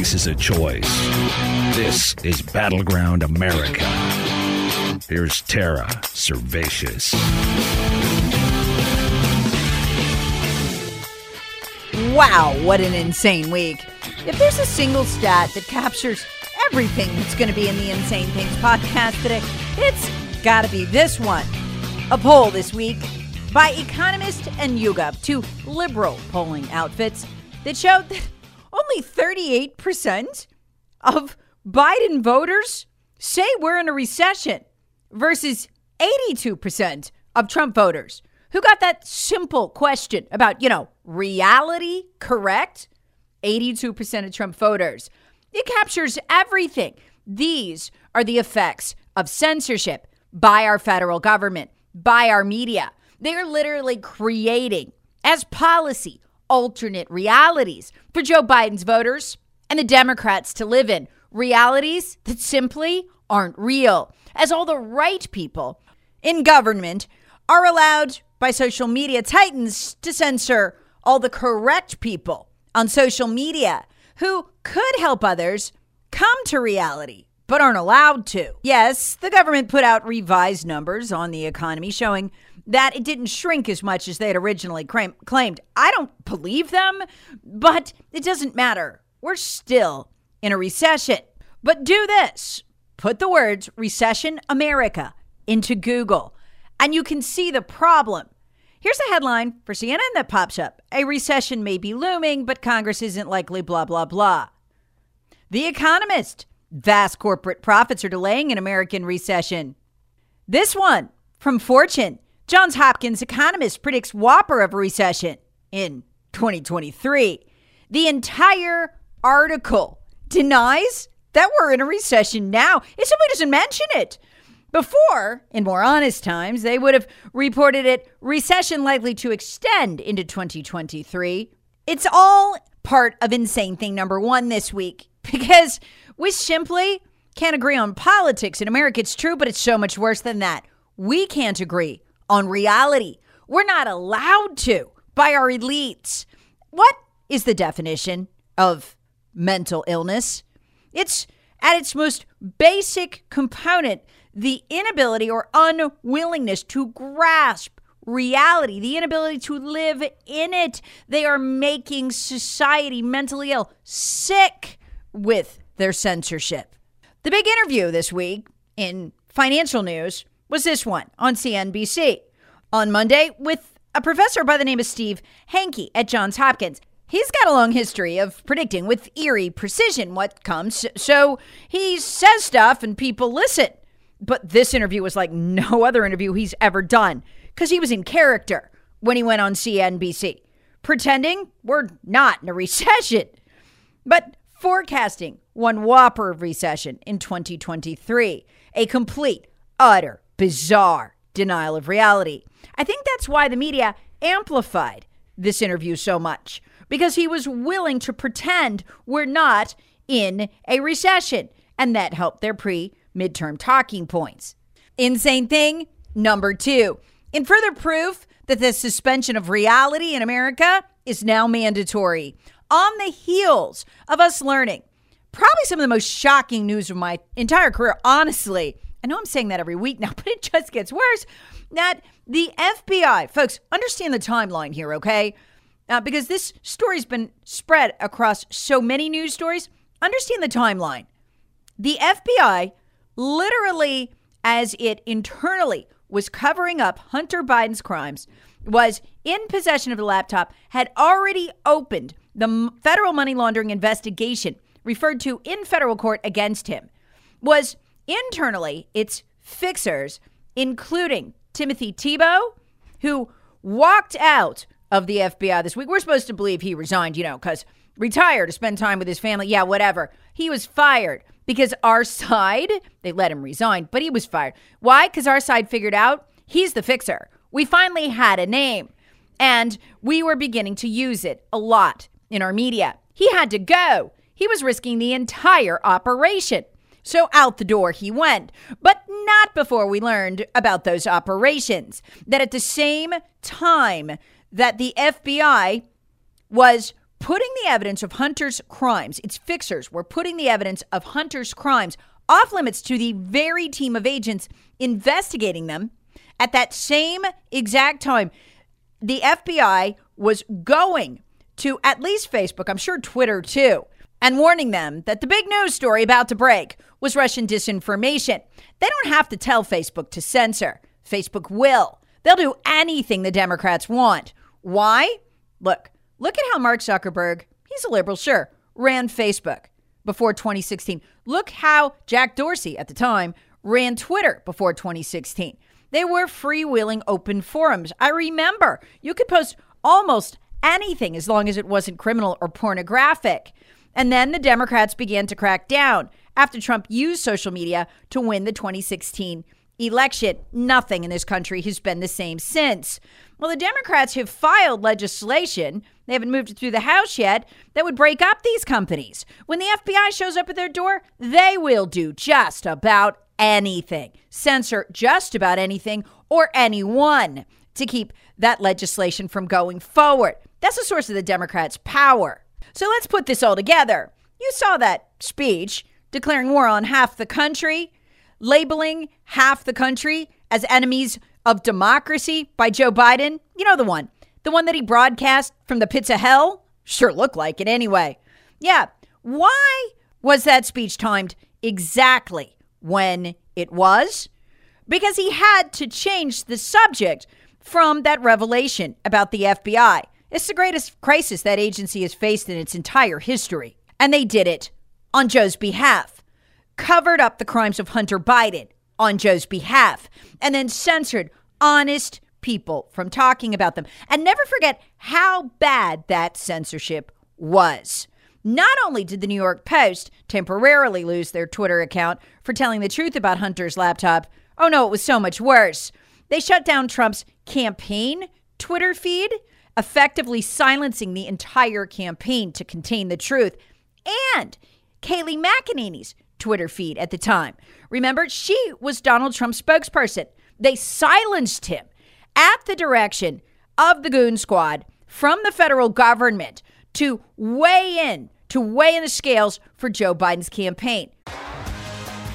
America is a choice. This is Battleground America. Here's Tara Servatius. Wow, what an insane week. If there's a single stat that captures everything that's going to be in the Insane Things podcast today, it's got to be this one. A poll this week by Economist and YouGov, two liberal polling outfits, that showed that only 38% of Biden voters say we're in a recession versus 82% of Trump voters who got that simple question about, you know, reality correct. 82% of Trump voters. It captures everything. These are the effects of censorship by our federal government, by our media. They're literally creating, as policy, alternate realities for Joe Biden's voters and the Democrats to live in. Realities that simply aren't real, as all the right people in government are allowed by social media titans to censor all the correct people on social media who could help others come to reality but aren't allowed to. Yes, the government put out revised numbers on the economy showing that it didn't shrink as much as they had originally claimed. I don't believe them, but it doesn't matter. We're still in a recession. But do this put the words recession America into Google, and you can see the problem. Here's a headline for CNN that pops up A recession may be looming, but Congress isn't likely, blah, blah, blah. The Economist vast corporate profits are delaying an American recession. This one from Fortune Johns Hopkins economist predicts whopper of a recession in 2023. The entire article denies that we're in a recession now. It simply doesn't mention it. Before, in more honest times, they would have reported it recession likely to extend into 2023. It's all part of insane thing number one this week because we simply can't agree on politics in America. It's true, but it's so much worse than that. We can't agree on reality. We're not allowed to by our elites. What is the definition of mental illness? It's at its most basic component the inability or unwillingness to grasp reality, the inability to live in it. They are making society mentally ill, sick with their censorship. The big interview this week in financial news was this one on CNBC on Monday with a professor by the name of Steve Hanke at Johns Hopkins. He's got a long history of predicting with eerie precision what comes, so he says stuff and people listen. But this interview was like no other interview he's ever done because he was in character when he went on CNBC, pretending we're not in a recession, but forecasting one whopper recession in 2023, a complete, utter, bizarre denial of reality. I think that's why the media amplified this interview so much because he was willing to pretend we're not in a recession, and that helped their pre midterm talking points. Insane thing number two. In further proof that the suspension of reality in America is now mandatory, on the heels of us learning probably some of the most shocking news of my entire career, honestly. I know I'm saying that every week now, but it just gets worse. That the FBI, folks, understand the timeline here, okay? uh, because this story's been spread across so many news stories. Understand the timeline. The FBI, literally, as it internally was covering up Hunter Biden's crimes, was in possession of the laptop, had already opened the federal money laundering investigation referred to in federal court against him, was internally its fixers, including Timothy Thibault, who walked out of the FBI this week. We're supposed to believe he resigned, you know, because retired to spend time with his family. Yeah, whatever. He was fired because our side, they let him resign, but he was fired. Why? Because our side figured out he's the fixer. We finally had a name and we were beginning to use it a lot in our media. He had to go. He was risking the entire operation. So out the door he went, but not before we learned about those operations. That at the same time that the FBI was putting the evidence of Hunter's crimes, its fixers were putting the evidence of Hunter's crimes off limits to the very team of agents investigating them. At that same exact time, the FBI was going to at least Facebook, I'm sure Twitter too, and warning them that the big news story about to break was Russian disinformation. They don't have to tell Facebook to censor. Facebook will. They'll do anything the Democrats want. Why? Look, look at how Mark Zuckerberg, he's a liberal, sure, ran Facebook before 2016. Look how Jack Dorsey at the time ran Twitter before 2016. They were freewheeling open forums. I remember you could post almost anything as long as it wasn't criminal or pornographic. And then the Democrats began to crack down after Trump used social media to win the 2016 election. Nothing in this country has been the same since. Well, the Democrats have filed legislation, they haven't moved it through the House yet, that would break up these companies. When the FBI shows up at their door, they will do just about anything, censor just about anything or anyone to keep that legislation from going forward. That's the source of the Democrats' power. So let's put this all together. You saw that speech declaring war on half the country, labeling half the country as enemies of democracy by Joe Biden. You know the one, the one that he broadcast from the pits of hell? Sure looked like it anyway. Yeah. Why was that speech timed exactly when it was? Because he had to change the subject from that revelation about the FBI. It's the greatest crisis that agency has faced in its entire history. And they did it on Joe's behalf, covered up the crimes of Hunter Biden on Joe's behalf, and then censored honest people from talking about them. And never forget how bad that censorship was. Not only did the New York Post temporarily lose their Twitter account for telling the truth about Hunter's laptop, oh no, it was so much worse. They shut down Trump's campaign Twitter feed, effectively silencing the entire campaign to contain the truth. And Kayleigh McEnany's Twitter feed at the time. Remember, she was Donald Trump's spokesperson. They silenced him at the direction of the Goon Squad from the federal government to weigh in, to weigh in the scales for Joe Biden's campaign.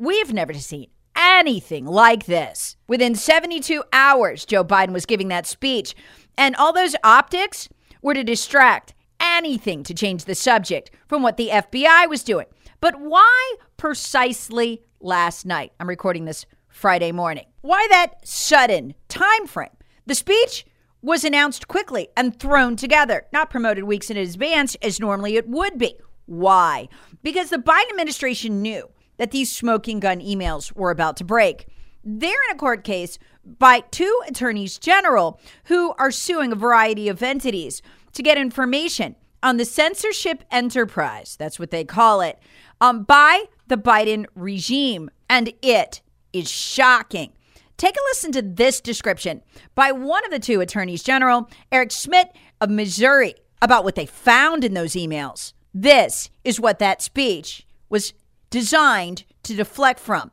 We've never seen anything like this. Within 72 hours, Joe Biden was giving that speech, and all those optics were to distract anything to change the subject from what the FBI was doing. But why precisely last night? I'm recording this Friday morning. Why that sudden time frame? The speech was announced quickly and thrown together, not promoted weeks in advance as normally it would be. Why? Because the Biden administration knew that these smoking gun emails were about to break. They're in a court case by two attorneys general who are suing a variety of entities to get information on the censorship enterprise, that's what they call it, um, by the Biden regime. And it is shocking. Take a listen to this description by one of the two attorneys general, Eric Schmitt of Missouri. about what they found in those emails. This is what that speech was designed to deflect from.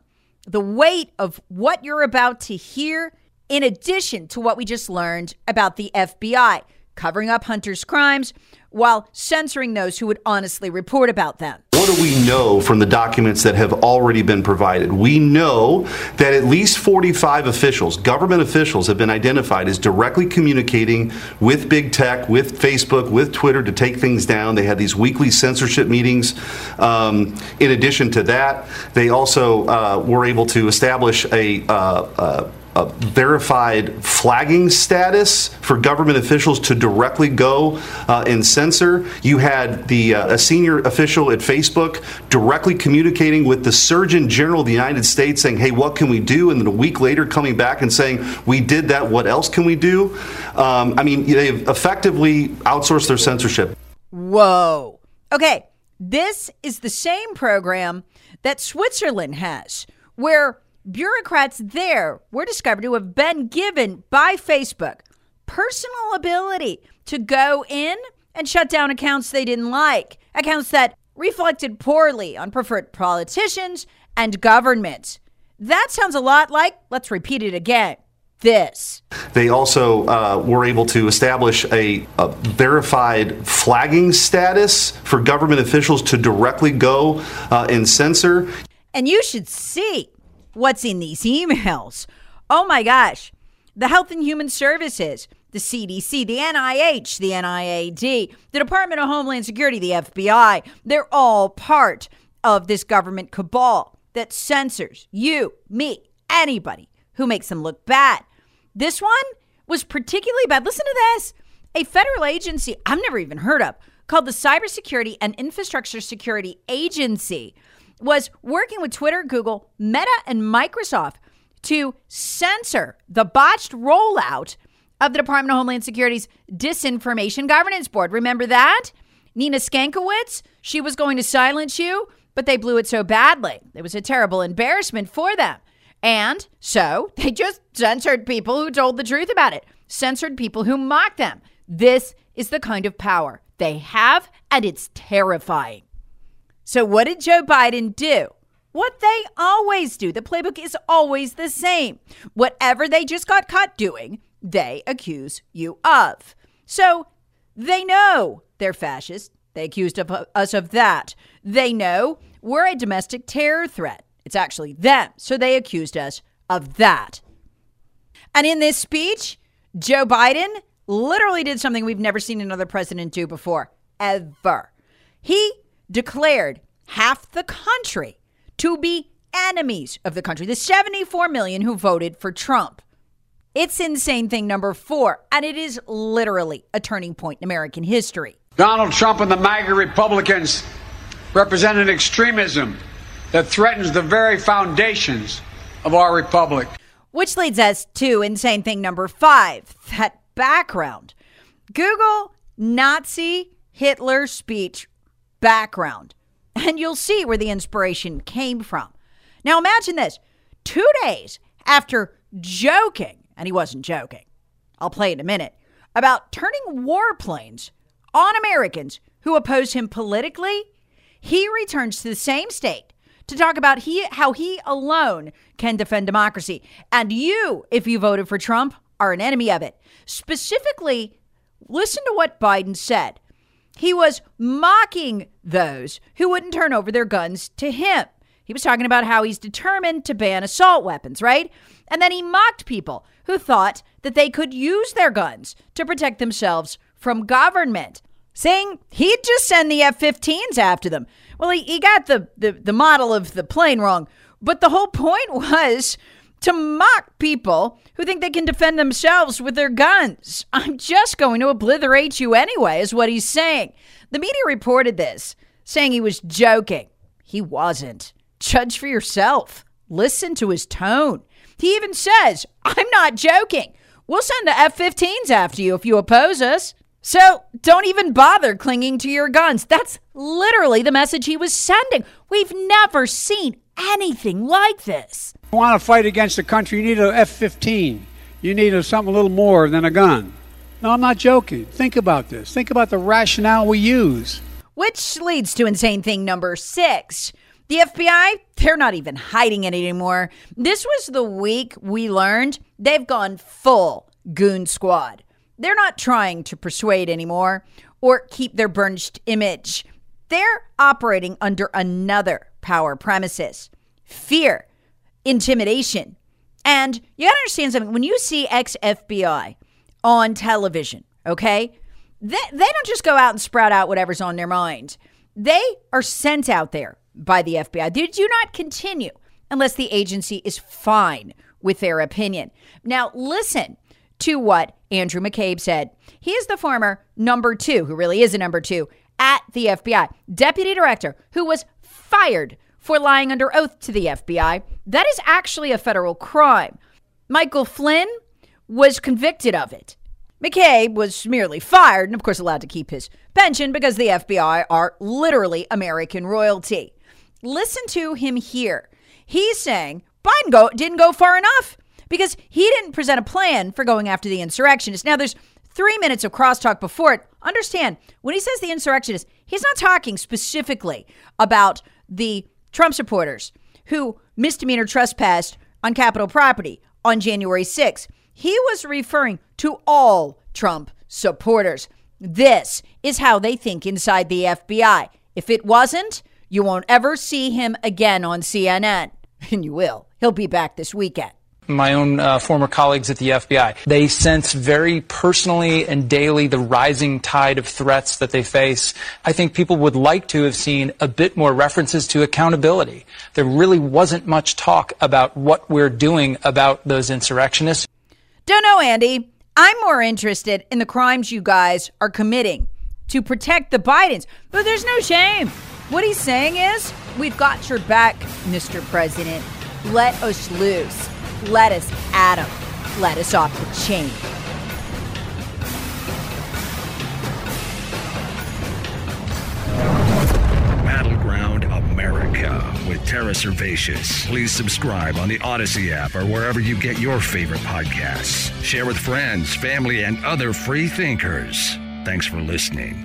The weight of what you're about to hear, in addition to what we just learned about the FBI covering up Hunter's crimes while censoring those who would honestly report about them. What do we know from the documents that have already been provided? We know that at least 45 officials, government officials, have been identified as directly communicating with big tech, with Facebook, with Twitter to take things down. They had these weekly censorship meetings. Um, in addition to that, they also uh, were able to establish a uh, uh, a verified flagging status for government officials to directly go uh, and censor. You had the uh, a senior official at Facebook directly communicating with the Surgeon General of the United States, saying, "Hey, what can we do?" And then a week later, coming back and saying, "We did that. What else can we do?" Um, I mean, they've effectively outsourced their censorship. Whoa. Okay, this is the same program that Switzerland has, where bureaucrats there were discovered to have been given by Facebook personal ability to go in and shut down accounts they didn't like, accounts that reflected poorly on preferred politicians and governments. That sounds a lot like, let's repeat it again. This. They also uh, were able to establish a, a, verified flagging status for government officials to directly go uh, and censor. And you should see what's in these emails. Oh my gosh. The Health and Human Services, the CDC, the NIH, the NIAID, the Department of Homeland Security, the FBI, they're all part of this government cabal that censors you, me, anybody who makes them look bad. This one was particularly bad. Listen to this. A federal agency I've never even heard of called the Cybersecurity and Infrastructure Security Agency was working with Twitter, Google, Meta, and Microsoft to censor the botched rollout of the Department of Homeland Security's Disinformation Governance Board. Remember that? Nina Skankowitz, she was going to silence you, but they blew it so badly. It was a terrible embarrassment for them. And so they just censored people who told the truth about it, censored people who mocked them. This is the kind of power they have, and it's terrifying. So, what did Joe Biden do? What they always do. The playbook is always the same. Whatever they just got caught doing, they accuse you of. So, they know they're fascist. They accused of us of that. They know we're a domestic terror threat. It's actually them. So they accused us of that. And in this speech, Joe Biden literally did something we've never seen another president do before, ever. He declared half the country to be enemies of the country, the 74 million who voted for Trump. It's insane thing number four, and it is literally a turning point in American history. Donald Trump and the MAGA Republicans represent an extremism that threatens the very foundations of our republic. Which leads us to insane thing number five that background. Google Nazi Hitler speech background, and you'll see where the inspiration came from. Now imagine this two days after joking, and he wasn't joking, I'll play in a minute, about turning warplanes on Americans who oppose him politically, he returns to the same state to talk about he how he alone can defend democracy. And you, if you voted for Trump, are an enemy of it. Specifically, listen to what Biden said. He was mocking those who wouldn't turn over their guns to him. He was talking about how he's determined to ban assault weapons, right? And then he mocked people who thought that they could use their guns to protect themselves from government, saying he'd just send the F 15s after them. Well, he, he got the, the, the model of the plane wrong, but the whole point was to mock people who think they can defend themselves with their guns. I'm just going to obliterate you anyway, is what he's saying. The media reported this, saying he was joking. He wasn't. Judge for yourself. Listen to his tone. He even says, I'm not joking. We'll send the F 15s after you if you oppose us. So don't even bother clinging to your guns. That's literally the message he was sending. We've never seen anything like this. You want to fight against the country, you need an F 15. You need a, something a little more than a gun. No, I'm not joking. Think about this. Think about the rationale we use. Which leads to insane thing number six. The FBI, they're not even hiding it anymore. This was the week we learned they've gone full goon squad. They're not trying to persuade anymore or keep their burnished image. They're operating under another power premises fear, intimidation. And you gotta understand something. When you see ex FBI on television, okay, they, they don't just go out and sprout out whatever's on their mind. They are sent out there by the FBI. They do not continue unless the agency is fine with their opinion. Now, listen to what Andrew McCabe said. He is the former number two, who really is a number two, at the FBI, deputy director, who was fired for lying under oath to the FBI. That is actually a federal crime. Michael Flynn was convicted of it. McCabe was merely fired and, of course, allowed to keep his pension because the FBI are literally American royalty. Listen to him here. He's saying Biden go, didn't go far enough because he didn't present a plan for going after the insurrectionists. Now, there's three minutes of crosstalk before it. Understand, when he says the insurrectionists, he's not talking specifically about the Trump supporters who misdemeanor trespassed on Capitol property on January 6th. He was referring to all Trump supporters. This is how they think inside the FBI. If it wasn't, you won't ever see him again on CNN. And you will. He'll be back this weekend my own uh, former colleagues at the FBI. They sense very personally and daily the rising tide of threats that they face. I think people would like to have seen a bit more references to accountability. There really wasn't much talk about what we're doing about those insurrectionists. Don't know, Andy. I'm more interested in the crimes you guys are committing to protect the Bidens. But there's no shame. What he's saying is, we've got your back, Mr. President. Let us loose. Let us at him. Let us off the chain. Battleground America with Tara Servatius. Please subscribe on the Audacy app or wherever you get your favorite podcasts. Share with friends, family, and other free thinkers. Thanks for listening.